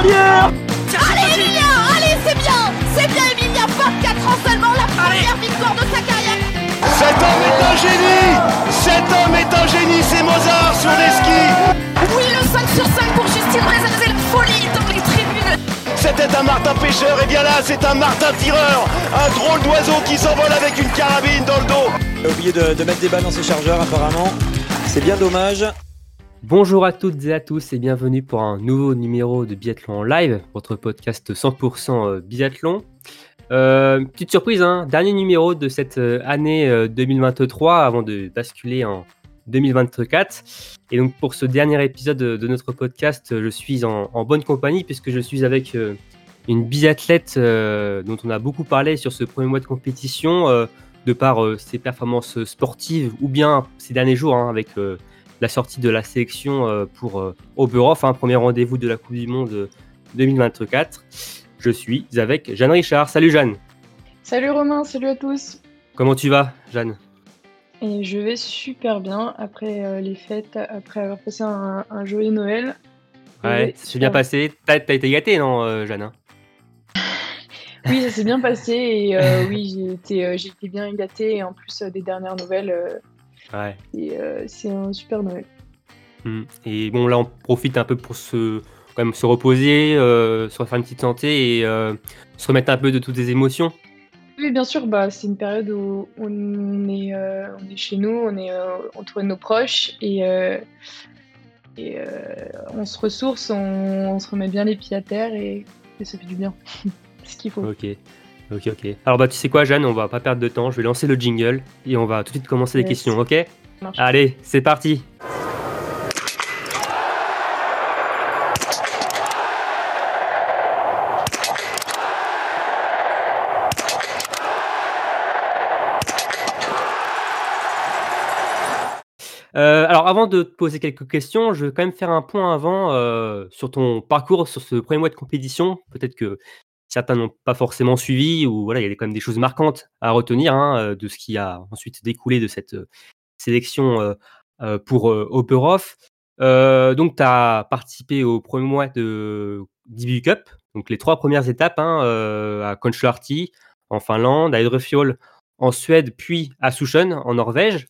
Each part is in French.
Allez Emilia Allez c'est bien C'est bien Emilia 24 ans seulement, la première victoire de sa carrière. Cet homme est un génie. Cet homme est un génie, c'est Mozart sur les skis. Oui, le 5 sur 5 pour Justine Reza, c'est la folie dans les tribunes. C'était un Martin pêcheur, et bien là c'est un Martin tireur. Un drôle d'oiseau qui s'envole avec une carabine dans le dos. Il a oublié de, de mettre des balles dans ses chargeurs apparemment. C'est bien dommage. Bonjour à toutes et à tous et bienvenue pour un nouveau numéro de Biathlon live, votre podcast 100% biathlon. Euh, petite surprise, hein, dernier numéro de cette euh, année euh, 2023 avant de basculer en 2024. Et donc pour ce dernier épisode de, notre podcast, je suis en, bonne compagnie puisque je suis avec euh, une biathlète euh, dont on a beaucoup parlé sur ce premier mois de compétition euh, de par ses performances sportives ou bien ces derniers jours hein, avec la sortie de la sélection euh, pour euh, Oberhof, un premier rendez-vous de la Coupe du Monde 2024. Je suis avec Jeanne Richard. Salut Jeanne. Salut Romain, salut à tous. Comment tu vas, Jeanne? Et je vais super bien après euh, les fêtes, après avoir passé un, un joyeux Noël. Ouais, ça s'est bien passé. T'as as été gâtée, non, euh, Jeanne hein? Oui, ça s'est bien passé et euh, oui, j'ai été, euh, été bien gâtée et en plus euh, des dernières nouvelles. Ouais. Et c'est un super Noël. Mmh. Et bon, là, on profite un peu pour se, quand même, se reposer, euh, se refaire une petite santé et euh, se remettre un peu de toutes les émotions. Oui, bien sûr, bah, c'est une période où on est, euh, on est chez nous, on est euh, entouré de nos proches et, euh, et on se ressource, on, on, se remet bien les pieds à terre et, et ça fait du bien. ce qu'il faut. Ok. Ok, ok. Alors, bah, tu sais quoi, Jeanne, on va pas perdre de temps. Je vais lancer le jingle et on va tout de suite commencer les Yes. questions, ok Allez, c'est parti. Euh, alors avant de te poser quelques questions, je vais quand même faire un point avant euh, sur ton parcours sur ce premier mois de compétition. Peut-être que certains n'ont pas forcément suivi ou voilà, il y a quand même des choses marquantes à retenir hein, euh, de ce qui a ensuite découlé de cette euh, sélection euh, pour Oberhof. Donc tu as participé au premier mois de DBU Cup, donc les trois premières étapes hein, à Kontiolahti en Finlande, à Edrefjord en Suède, puis à Sushen en Norvège.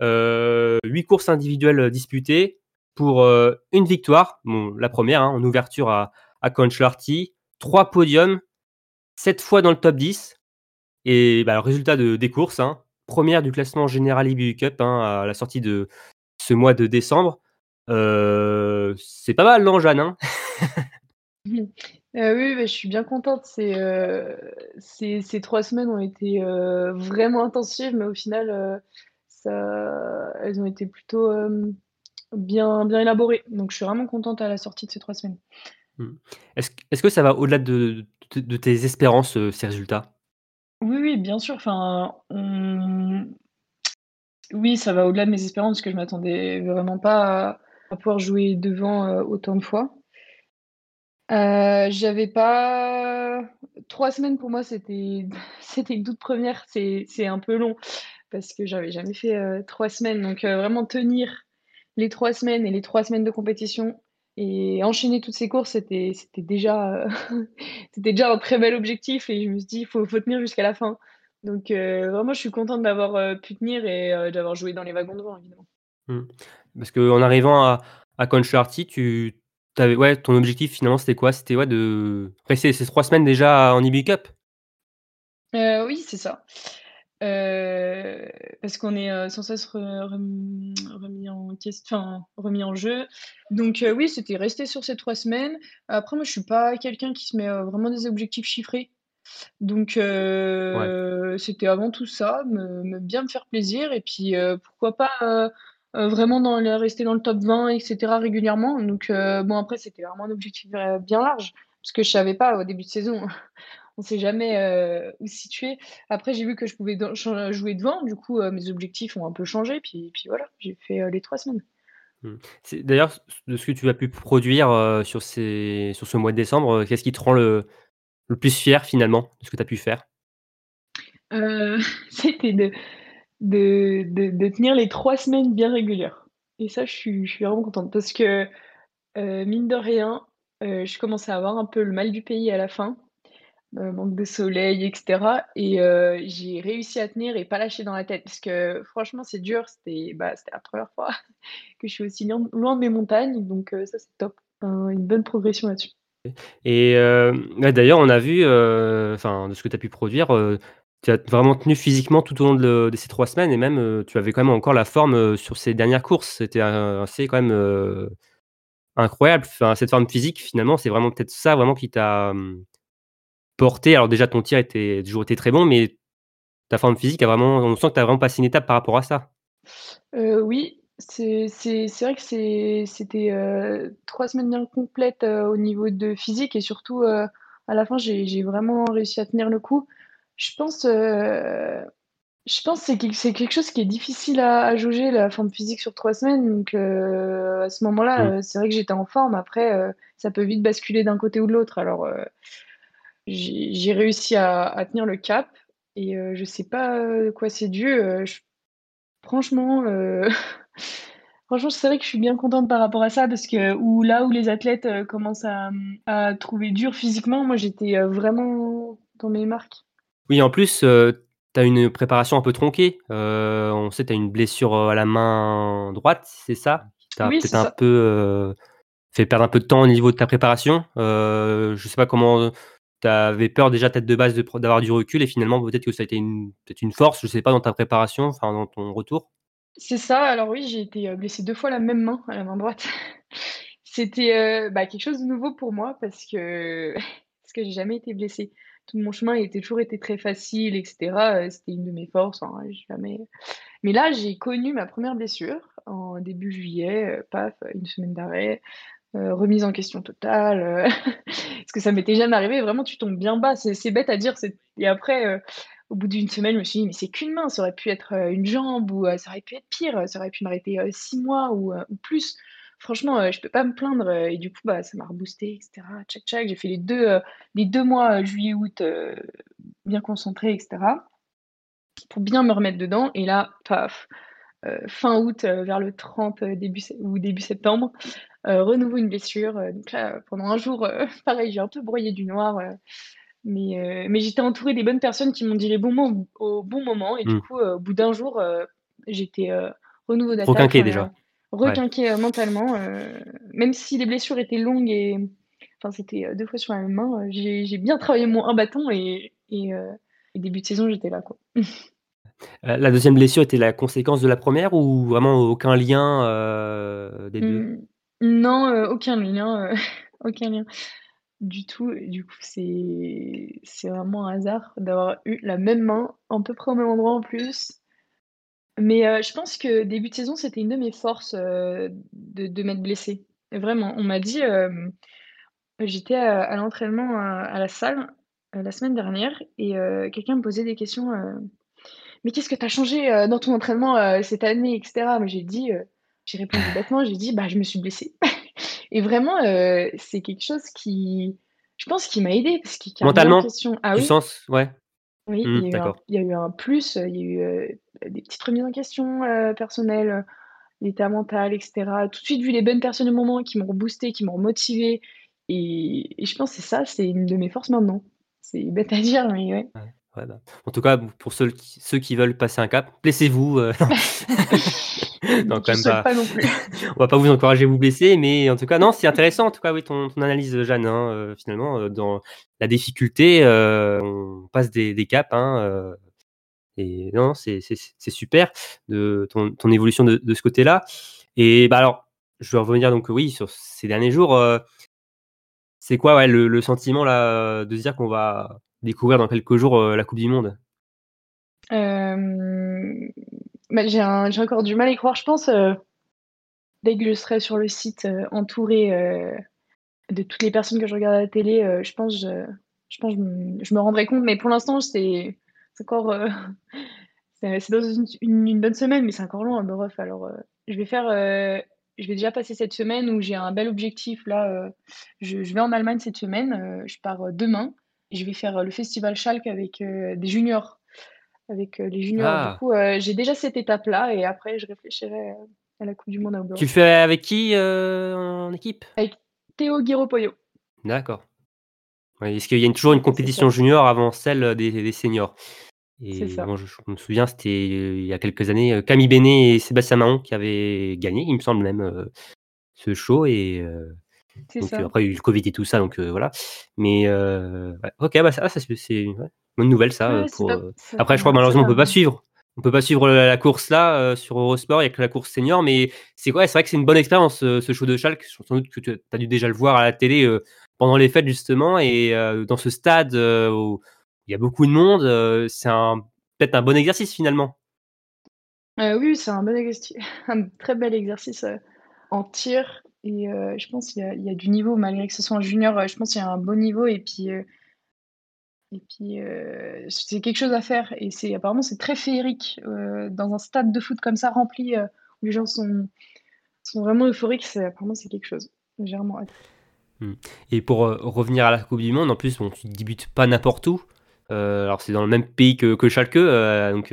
Huit courses individuelles disputées pour une victoire, la première hein, en ouverture à, à Kontiolahti, trois podiums, sept fois dans le top 10. Et bah, le résultat de, des courses, hein, première du classement général IBU Cup hein, à la sortie de ce mois de décembre. Euh, c'est pas mal, non, Jeanne hein? Euh, oui, bah, je suis bien contente. Ces, euh, ces, trois semaines ont été vraiment intensives, mais au final, ça, elles ont été plutôt bien, bien élaborées. Donc, je suis vraiment contente à la sortie de ces trois semaines. Mmh. Est-ce est que ça va au-delà de, tes espérances, euh, ces résultats? Oui, oui, bien sûr. Enfin. Oui, ça va au-delà de mes espérances, parce que je m'attendais vraiment pas à, pouvoir jouer devant euh, autant de fois. Euh, j'avais pas trois semaines pour moi c'était une toute première c'est un peu long parce que j'avais jamais fait trois semaines donc vraiment tenir les trois semaines et les trois semaines de compétition et enchaîner toutes ces courses c'était déjà c'était déjà un très bel objectif et je me suis dit il faut faut tenir jusqu'à la fin donc euh, vraiment je suis contente d'avoir euh, pu tenir et d'avoir joué dans les wagons devant évidemment mmh. parce que en arrivant à à tu Avais, ouais, ton objectif finalement c'était quoi? C'était ouais, de rester ces trois semaines déjà en IBU Cup? Euh, Oui, c'est ça. Euh, parce qu'on est euh, sans cesse remis, remis, en enfin, remis en jeu. Donc euh, oui, c'était rester sur ces trois semaines. Après, moi, je suis pas quelqu'un qui se met vraiment des objectifs chiffrés. Donc ouais. c'était avant tout ça, me, me, bien me faire plaisir et puis pourquoi pas vraiment dans rester dans le top 20, etc. régulièrement. Donc, bon, après, c'était vraiment un objectif bien large, parce que je savais pas au début de saison, on sait jamais euh, où se situer. Après, j'ai vu que je pouvais jouer devant, du coup, euh, mes objectifs ont un peu changé, puis, puis voilà, j'ai fait euh, les trois semaines. Mmh. D'ailleurs, de ce que tu as pu produire sur, ces, sur ce mois de décembre, qu'est-ce qui te rend le, le plus fier finalement de ce que tu as pu faire? C'était de, de, de, de, tenir les trois semaines bien régulières. Et ça, je suis, je suis vraiment contente parce que, mine de rien, je commençais à avoir un peu le mal du pays à la fin, manque de soleil et cetera et j'ai réussi à tenir et pas lâcher dans la tête parce que franchement, c'est dur. C'était, bah, la première fois que je suis aussi loin de mes montagnes donc ça, c'est top. une bonne progression là-dessus. Et d'ailleurs, on a vu, enfin, de ce que tu as pu produire, tu as vraiment tenu physiquement tout au long de, ces trois semaines et même tu avais quand même encore la forme sur ces dernières courses. C'était assez quand même incroyable. Cette forme physique, finalement, c'est vraiment peut-être ça vraiment qui t'a porté. Alors déjà, ton tir était toujours été très bon, mais ta forme physique a vraiment, on sent que tu as vraiment passé une étape par rapport à ça. oui, c'est vrai que c'était trois semaines bien complètes au niveau de physique et surtout à la fin, j'ai vraiment réussi à tenir le coup. Je pense, euh, je pense que c'est quelque chose qui est difficile à, jauger, la forme physique sur trois semaines. Donc, euh, à ce moment-là, mm. euh, c'est vrai que j'étais en forme. Après, ça peut vite basculer d'un côté ou de l'autre. Alors, j'ai réussi à, tenir le cap. Et je sais pas de quoi c'est dû. franchement, franchement, c'est vrai que je suis bien contente par rapport à ça parce que où, là où les athlètes commencent à, à trouver dur physiquement, moi, j'étais vraiment dans mes marques. Oui, en plus, tu as une préparation un peu tronquée. on sait, tu as une blessure, à la main droite, c'est ça? Qui t'a peut-être un peu, fait perdre un peu de temps au niveau de ta préparation. je sais pas comment tu avais peur déjà tête de base d'avoir du recul et finalement peut-être que ça a été une peut-être une force, je sais pas, dans ta préparation, enfin dans ton retour? C'est ça, alors oui, j'ai été, blessée deux fois la même main, la main droite. C'était, bah, quelque chose de nouveau pour moi parce que parce que j'ai jamais été blessée tout mon chemin était toujours été très facile, etc. Euh, c'était une de mes forces. Hein, jamais... Mais là, j'ai connu ma première blessure en début juillet, euh, paf, une semaine d'arrêt, euh, remise en question totale. parce que ça m'était jamais arrivé. Vraiment, tu tombes bien bas. C'est bête à dire. Et après, au bout d'une semaine, je me suis dit, mais c'est qu'une main. Ça aurait pu être une jambe ou ça aurait pu être pire. Ça aurait pu m'arrêter six mois ou, plus franchement, euh, je peux pas me plaindre. Euh, et du coup, bah, ça m'a reboosté, etc. Tchac, tchac. J'ai fait les deux, euh, mois, juillet-août, bien concentrés, etc. Pour bien me remettre dedans. Et là, paf, fin août, vers le 30 début, ou début septembre, renouveau une blessure. donc là, pendant un jour, pareil, j'ai un peu broyé du noir. mais mais j'étais entourée des bonnes personnes qui m'ont dit les bons mots au, bon moment. Et du mmh. coup, au bout d'un jour, j'étais renouveau d'attaque. Requinqué déjà requinqué euh, mentalement. Euh, même si les blessures étaient longues et enfin c'était euh, deux fois sur la même main, j'ai bien travaillé mon un bâton et, et, début de saison j'étais là quoi. La deuxième blessure était la conséquence de la première ou vraiment aucun lien des deux? Non, aucun lien, aucun lien du tout. Du coup, c'est c'est vraiment un hasard d'avoir eu la même main, à peu près au même endroit en plus. Mais euh, je pense que début de saison, c'était une de mes forces, euh, de de m'être blessée. Vraiment, on m'a dit, j'étais à l'entraînement, à la salle, la semaine dernière et quelqu'un me posait des questions, «Mais qu'est-ce que tu as changé, dans ton entraînement, cette année?» et cetera? Moi, j'ai dit, j'ai répondu bêtement, j'ai dit: «Bah, je me suis blessée» et vraiment, c'est quelque chose qui, je pense, qui m'a aidée parce qu'il Mentalement? question ah Du sens? Ouais. Oui, mmh, il y a eu un plus, il y a eu, des petites remises en question, personnelles, l'état mental et cetera. Tout de suite vu les bonnes personnes au moment qui m'ont boosté, qui m'ont motivé et et je pense que c'est ça, c'est une de mes forces maintenant. C'est bête à dire, mais ouais. Ouais, bah, en tout cas, pour ceux qui ceux qui veulent passer un cap, blessez-vous, non, quand même pas. pas non plus. On va pas vous encourager à vous blesser, mais en tout cas, non, c'est intéressant en tout cas, oui, ton ton analyse, Jeanne, hein, finalement, dans la difficulté, on passe des des caps, hein, et non, c'est super de ton, ton évolution de, de ce côté-là. Et bah alors, je vais revenir donc oui sur ces derniers jours. c'est quoi ouais, le, le, sentiment là de se dire qu'on va découvrir dans quelques jours la Coupe du Monde? Euh, bah, J'ai encore du mal à y croire. Je pense dès que je serai sur le site entouré de toutes les personnes que je regarde à la télé, je pense je, je pense je me, je me rendrai compte. Mais pour l'instant, c'est encore. Euh, c'est dans une, bonne semaine, mais c'est encore loin, bref. Alors, euh, je vais faire. Euh, je vais déjà passer cette semaine où j'ai un bel objectif. Là, je, vais en Allemagne cette semaine. je pars demain. Je vais faire le festival Schalke avec des juniors. Avec les juniors. Du ah. coup, j'ai déjà cette étape-là. Et après, je réfléchirai à la Coupe du Monde à Tu fais avec qui en équipe? Avec Théo Guiropoyo. D'accord. Est-ce qu'il y a toujours une compétition junior avant celle des, des seniors? Et ça. bon, je, je me souviens, c'était euh, il y a quelques années, euh, Camille Bénet et Sébastien Mahon qui avaient gagné, il me semble même, euh, ce show. Et euh, donc, ça. euh, après, il y a eu le Covid et tout ça, donc euh, voilà. Mais euh, ouais, ok, bah ça, ça c'est c'est- ouais, bonne nouvelle ça. euh, Ouais, c'est pour, pas- euh, Après, je crois malheureusement, on peut pas suivre. On peut pas suivre la, la course là euh, sur Eurosport, il y a que la course senior, mais c'est quoi C'est vrai que c'est une bonne expérience euh, ce show de Schalke. Sans doute que tu as dû déjà le voir à la télé euh, pendant les fêtes justement, et dans ce stade où il y a beaucoup de monde, c'est un peut-être un bon exercice finalement. Oui, c'est un bon exercice, un très bel exercice en tir. Et je pense qu'il y y a du niveau, malgré que ce soit un junior, je pense qu'il y a un bon niveau. Et puis, et puis euh, c'est quelque chose à faire. Et c'est apparemment, c'est très féerique. euh, dans un stade de foot comme ça, rempli, euh, où les gens sont, sont vraiment euphoriques, c'est, apparemment, c'est quelque chose. J'ai hâte. Et pour revenir à la Coupe du Monde, en plus, bon, tu débutes pas n'importe où. Alors c'est dans le même pays que, que Schalke, donc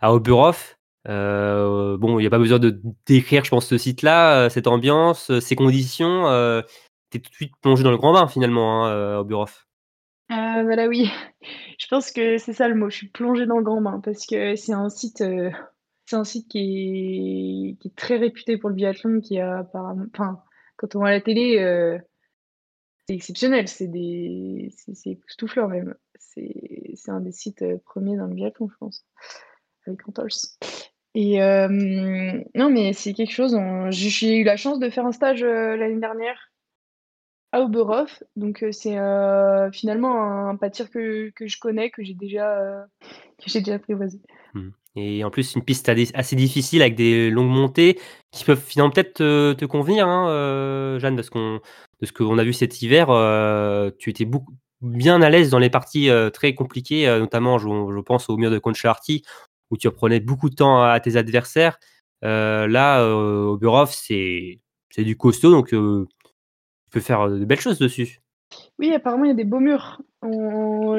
à Oberhof. Bon, il n'y a pas besoin de décrire, je pense, ce site-là, cette ambiance, ces conditions. Euh, T'es tout de suite plongé dans le grand bain finalement, hein, à Oberhof. Euh, voilà, oui. Je pense que c'est ça le mot. Je suis plongée dans le grand bain parce que c'est un site, euh, c'est un site qui est, qui est très réputé pour le biathlon, qui a enfin, quand on voit la télé, euh, c'est exceptionnel. C'est des, c'est époustouflant même. C'est, un des sites euh, premiers dans le biathlon, je pense, avec Antols. Et non, mais c'est quelque chose. J'ai eu la chance de faire un stage l'année dernière à Oberhof. Donc euh, c'est euh, finalement un pâtir que, que je connais, que j'ai déjà, euh, j'ai déjà apprivoisé. Et en plus, une piste assez difficile avec des longues montées qui peuvent finalement peut-être te, convenir, hein, Jeanne, parce qu'on de ce qu'on a vu cet hiver, tu étais beaucoup bien à l'aise dans les parties très compliquées, notamment je, pense au mur de Concharty où tu prenais beaucoup de temps à tes adversaires. Là, au Burhoff, c'est c'est du costaud, donc euh, peux faire de belles choses dessus. Oui, apparemment il y a des beaux murs.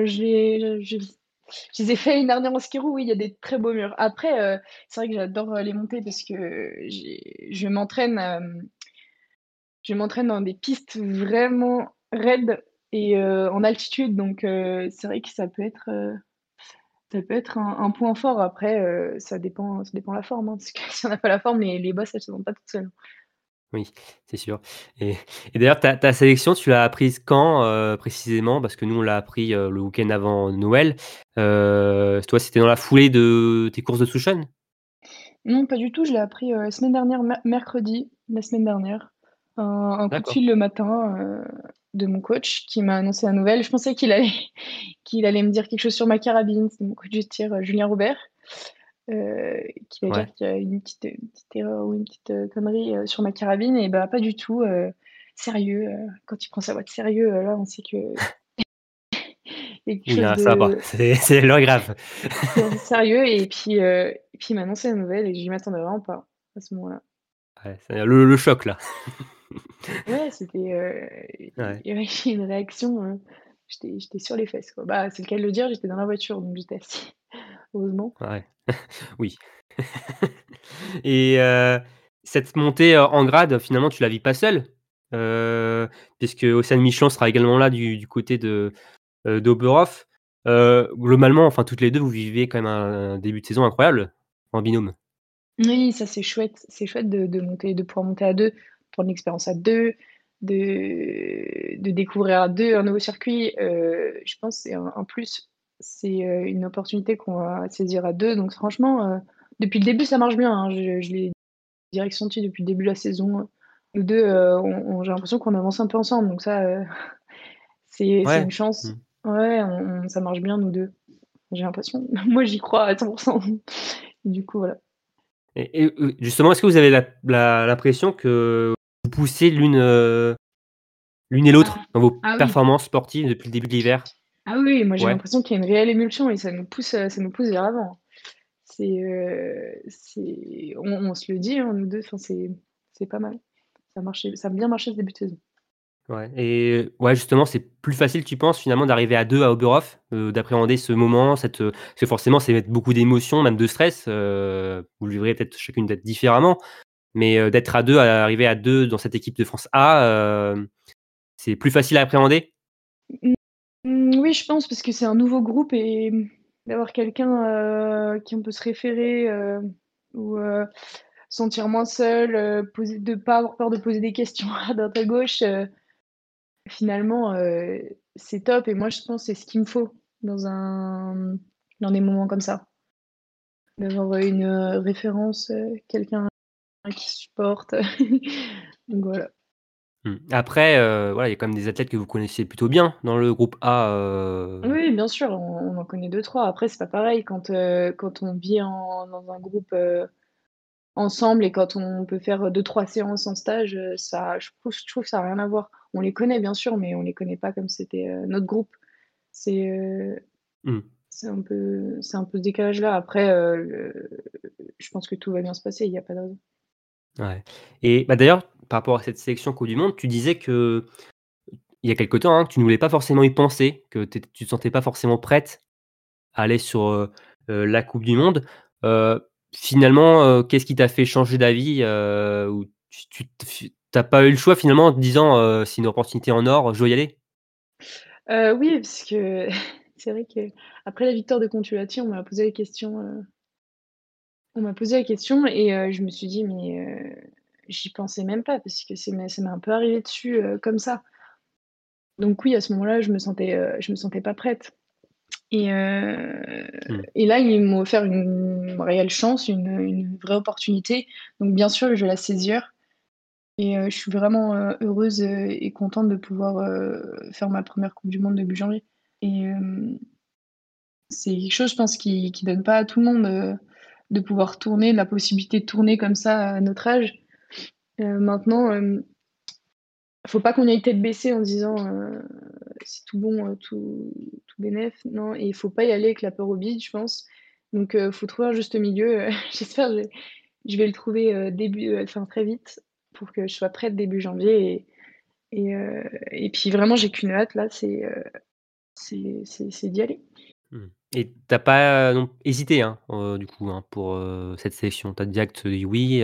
J'ai- Je les ai fait une dernière en skirou, oui, il y a des très beaux murs. Après, euh, c'est vrai que j'adore euh, les monter parce que je m'entraîne euh, je m'entraîne dans des pistes vraiment raides et euh, en altitude, donc euh, c'est vrai que ça peut être, euh, ça peut être un, point fort. Après, euh, ça dépend, ça dépend la forme, hein, parce que si on n'a pas la forme, les, les bosses, elles se vendent pas toutes seules. Oui, c'est sûr. Et, et d'ailleurs, ta, ta sélection, tu l'as apprise quand euh, précisément? Parce que nous, on l'a appris euh, le week-end avant Noël. Euh, toi, c'était dans la foulée de tes courses de Souchon Non, pas du tout. Je l'ai appris euh, semaine dernière, mer- mercredi, la semaine dernière. Un, coup de fil le matin de mon coach qui m'a annoncé la nouvelle. Je pensais qu'il allait, qu'il allait me dire quelque chose sur ma carabine. C'est mon coach de tir, Julien Robert, euh, qui va Ouais. dire qu'il y a une petite, une petite erreur ou une petite euh, connerie euh, sur ma carabine. Et bah, pas du tout. sérieux. quand il prend sa voix de sérieux, là, on sait que. Oui, hein, ça va. C'est l'heure grave. sérieux. Et puis, et puis il m'a annoncé la nouvelle et je m'attendais vraiment pas à ce moment-là. Ouais, le, le choc, là. Ouais, c'était. Ouais. Une réaction. j'étais, j'étais sur les fesses, quoi. Bah, c'est le cas de le dire, j'étais dans la voiture, donc j'étais assis. Heureusement. Ouais. oui. et euh, cette montée en grade, finalement, tu la vis pas seule euh, puisque Océane Michelin sera également là du, du côté de euh, d'Oberhof. Globalement, enfin, toutes les deux, vous vivez quand même un, un début de saison incroyable en binôme. Oui, ça c'est chouette. C'est chouette de, de monter, de pouvoir monter à deux, prendre l'expérience à deux, de, de découvrir à deux un nouveau circuit. Je pense que c'est un, un plus. C'est euh, une opportunité qu'on va saisir à deux. Donc franchement, euh, depuis le début, ça marche bien. hein. Je, je l'ai direct senti depuis le début de la saison. Nous deux, euh, on- on- j'ai l'impression qu'on avance un peu ensemble. Donc ça, c'est Ouais. une chance. Mm. Ouais, on- ça marche bien, nous deux. J'ai l'impression. Moi, j'y crois à 100%. Et du coup, voilà. Et, et, justement, est-ce que vous avez la- la- l'impression que vous poussez l'une l'une et l'autre Ah. dans vos Ah oui. performances sportives depuis le début de l'hiver? Ah oui, moi j'ai Ouais. l'impression qu'il y a une réelle émulsion et ça nous pousse, euh, ça nous pousse vers l'avant. C'est, euh, c'est, on, on se le dit, hein, nous deux, enfin, c'est, c'est pas mal. Ça a marché, ça a bien marché ce début de saison. Ouais. Et ouais, justement, c'est plus facile, tu penses, finalement, d'arriver à deux à Oberhof, euh, d'appréhender ce moment, cette, parce que forcément, c'est mettre beaucoup d'émotions, même de stress. vous le vivrez peut-être chacune peut-être différemment, mais d'être à deux, à arriver à deux dans cette équipe de France A, c'est plus facile à appréhender? Mmh, oui, je pense parce que c'est un nouveau groupe et d'avoir quelqu'un, heu, qui on peut se référer, heu, ou, heu, sentir moins seul, poser de pas avoir peur de poser des questions à droite à gauche, finalement, c'est top et moi je pense c'est ce qu'il me faut dans un dans des moments comme ça. D'avoir, une, référence, quelqu'un qui supporte. Donc voilà. Mmh. Après, heu, voilà, il y a quand même des athlètes que vous connaissez plutôt bien dans le groupe A, heu Oui, bien sûr, on on en connaît 2-3. Après, c'est pas pareil quand, heu, quand on vit en dans un groupe, ensemble et quand on peut faire, 2-3 séances en stage, ça je trouve je trouve que ça a rien à voir. On les connaît bien sûr, mais on les connaît pas comme c'était, notre groupe. C'est, mmh. c'est un peu c'est un peu ce décalage-là. Après, heu, le je pense que tout va bien se passer, il y a pas de raison. Ouais et bah, d'ailleurs, par rapport à cette sélection coupe du monde, tu disais que il y a quelque temps, hein, que tu ne voulais pas forcément y penser, que tu tu te sentais pas forcément prête à aller sur, heu heu, la coupe du monde. Heu, finalement, qu'est-ce qui t'a fait changer d'avis, ou tu tu pas eu le choix finalement en te disant, «C'est une opportunité en or, je dois y aller»? Oui, parce que c'est vrai qu'après la victoire de Contuati, on m'a posé la question, on m'a posé la question et je me suis dit: «Mais heu» j'y pensais même pas parce que ça m'est un peu arrivé dessus, heu, comme ça. Donc oui, à ce moment-là, je me sentais, heu, je me sentais pas prête et heu Mmh. et là, ils m'ont offert une réelle chance, une, une vraie opportunité. Donc bien sûr, je vais la saisir et je suis vraiment, heu, heureuse, heu et contente de pouvoir, faire ma première coupe du monde début janvier et C'est quelque chose, je pense, qui qui donne pas à tout le monde, de pouvoir tourner, la possibilité de tourner comme ça à notre âge. Heu, maintenant, hem, faut pas qu'on aille tête baissée en disant, heu: «C'est tout bon, tout tout bénef». Non et il faut pas y aller avec la peur au bide, je pense. Donc heu, faut trouver un juste milieu, j'espère je vais je vais le trouver, début, enfin très vite pour que je sois prête début janvier et et et puis vraiment j'ai qu'une hâte là, c'est, c'est d'y aller. Mmh et tu pas, hésité, hein, du coup, hein, pour, cette sélection? Tu as direct dit oui,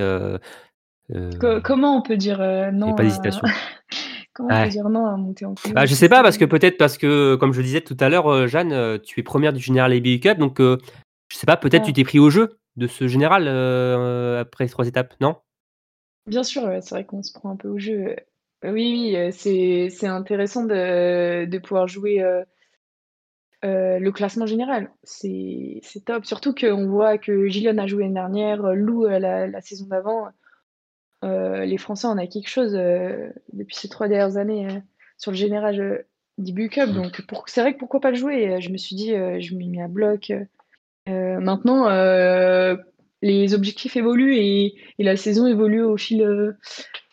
Co comment on peut dire, il a non pas à d'hésitation? comment on peut Ouais. dire non à monter en Bah, compétition je sais pas parce que peut-être parce que, comme je le disais tout à l'heure, heu, Jeanne, tu es première du général ABU Cup donc heu, je sais pas, peut-être tu t'es pris au jeu de ce général, après 3 étapes, non? bien sûr, ouais, c'est vrai qu'on se prend un peu au jeu, oui, oui, c'est c'est intéressant de de pouvoir jouer, le classement général. C'est top, surtout qu'on voit que Gillian a joué l'année dernière, Lou, la saison d'avant. Heu, les Français, on a quelque chose, heu, depuis ces 3 dernières années, heu, sur le d'IBU Cup Mmh. donc pour c'est vrai que pourquoi pas le jouer? Je me suis dit, je m'y mets à bloc, maintenant, les objectifs évoluent et et la saison évolue au fil, heu,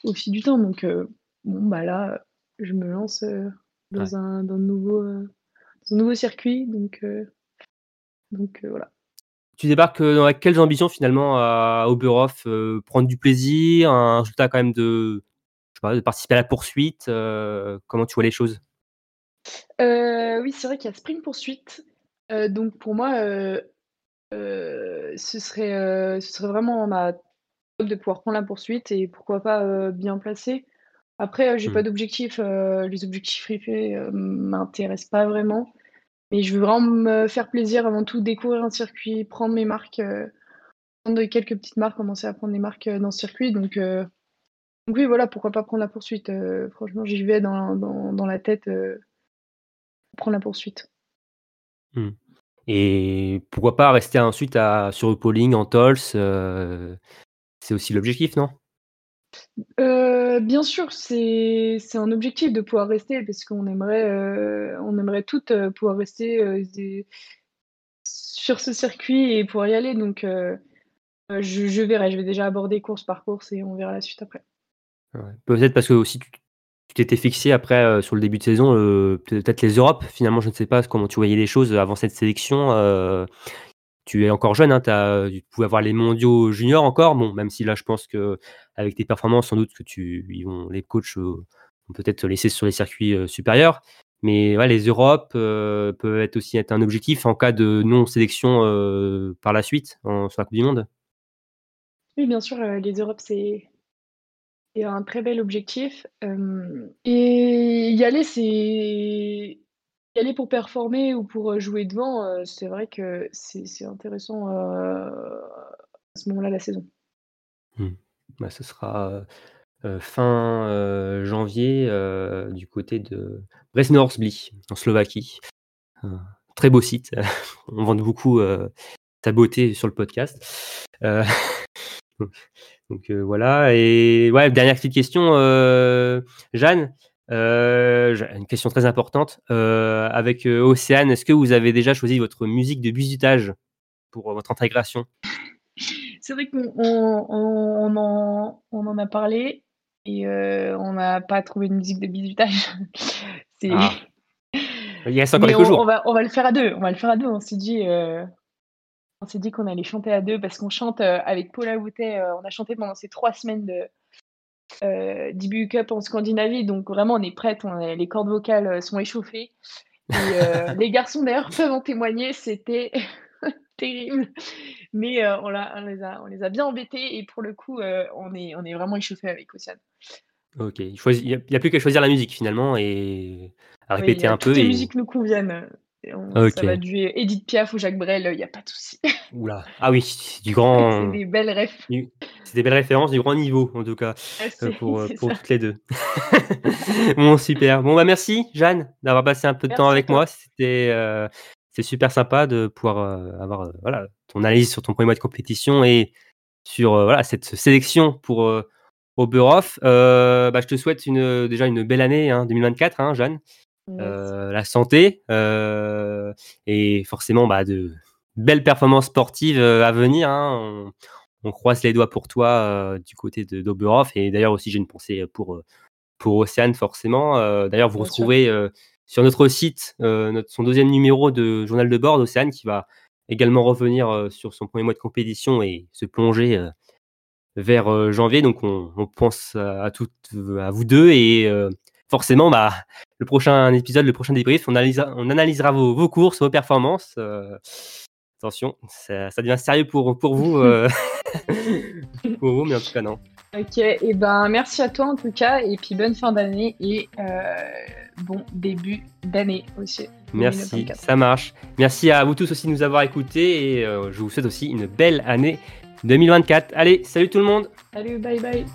au fil du temps donc heu, bon, bah, là, je me lance, Ouais. dans un dans de nouveaux, heu, dans un nouveau circuit donc donc voilà. Tu débarques, heu, avec quelles ambitions finalement à Oberhof? Heu, prendre du plaisir, un résultat quand même de je sais pas, de participer à la poursuite, heu, comment tu vois les choses? Oui, c'est vrai qu'il y a sprint poursuite, donc pour moi, ce serait, heu, ce serait vraiment ma top de pouvoir prendre la poursuite et pourquoi pas, bien placée. Après, j'ai Mmh. pas d'objectif, les objectifs fripés, heu, m'intéressent pas vraiment. Mais je veux vraiment me faire plaisir avant tout, découvrir un circuit, prendre mes marques, heu, prendre quelques petites marques, commencer à prendre des marques, heu, dans ce circuit donc heu, donc oui, voilà, pourquoi pas prendre la poursuite, franchement, j'y vais dans dans la tête, prendre la poursuite. Mmh et pourquoi pas rester ensuite à sur le Pauling, en Tols, c'est aussi l'objectif, non? Heu, bien sûr, c'est un objectif de pouvoir rester parce qu'on aimerait, on aimerait toutes, heu, pouvoir rester, des sur ce circuit et pouvoir y aller donc je verrai, je vais déjà aborder course par course et on verra la suite après. Ouais. Peut-être parce que aussi tu t'étais fixé après, sur le début de saison, peut-être les Europes, finalement, je ne sais pas comment tu voyais les choses, avant cette sélection, tu es encore jeune, hein, tu as tu pouvais avoir les mondiaux juniors encore, bon, même si là, je pense qu'avec tes performances, sans doute que tu ils vont les coachs, heu, vont peut-être te laisser sur les circuits, heu, supérieurs. Mais les Europes, peuvent aussi être un objectif en cas de non sélection, heu, par la suite en sur la coupe du monde? Oui, bien sûr, les Europes, c'est un très bel objectif. Euh, et y aller, c'est aller pour performer ou pour jouer devant, euh, c'est vrai que c'est intéressant euh, à ce moment-là la saison. Mmh. Bah, ce sera fin janvier du côté de Bresnorsbli, en Slovaquie. très beau site. On vend beaucoup ta beauté sur le podcast. Donc euh, voilà. Et ouais, dernière petite question, euh, Jeanne. Euh, une question très importante. avec Océane, est-ce que vous avez déjà choisi votre musique de bisutage pour votre intégration? C'est vrai qu'on on, en, on, en, a parlé et on n'a pas trouvé de musique de bisutage. Ah. Il y a encore quelques on, jours. On va, on va, le faire à deux. On va le faire à deux. On s'est dit, on s'est dit qu'on allait chanter à deux parce qu'on chante euh, avec Paula Woutet. Euh, on a chanté pendant ces trois semaines de euh, début Cup en Scandinavie. Donc vraiment, on est prête. les cordes vocales sont échauffées. Et, les garçons d'ailleurs peuvent en témoigner. C'était terrible. Mais on, les a, on les a bien embêtés. Et pour le coup, on, est, on est vraiment échauffés avec Océane. Ok. Il n'y a, plus qu'à choisir la musique finalement et à répéter un peu. Toutes les musiques nous conviennent. Ça va du Edith Piaf ou Jacques Brel, il n'y a pas de souci. Oula. Ah oui, du grand. c'est des belles ref. C'est des belles références du grand niveau, en tout cas, euh, pour, euh, pour toutes les deux. bon, super. Bon, bah merci, Jeanne, d'avoir passé un peu de temps avec moi. C'était euh, c'est super sympa de pouvoir avoir voilà, ton analyse sur ton premier mois de compétition et sur voilà, cette sélection pour Oberhof. bah, je te souhaite une, déjà une belle année hein, 2024, hein, Jeanne. Euh, la santé euh, et forcément bah, de belles performances sportives euh, à venir. Hein. On, croise les doigts pour toi du côté de d'Oberhof et d'ailleurs aussi j'ai une pensée pour pour Océane forcément. d'ailleurs vous retrouvez sur notre site notre, son deuxième numéro de journal de bord d'Océane qui va également revenir sur son premier mois de compétition et se plonger vers janvier. Donc on, on pense à, toutes, à vous deux et forcément, bah, le prochain épisode, le prochain débrief, on analysera, on analysera vos, courses, vos performances. Euh, attention, ça, devient sérieux pour, pour vous, euh, pour vous, mais en tout cas, non. Ok, et ben merci à toi en tout cas, et puis bonne fin d'année et euh, bon début d'année aussi. Merci, ça marche. Merci à vous tous aussi de nous avoir écoutés et je vous souhaite aussi une belle année 2024. Allez, salut tout le monde. Salut, bye bye.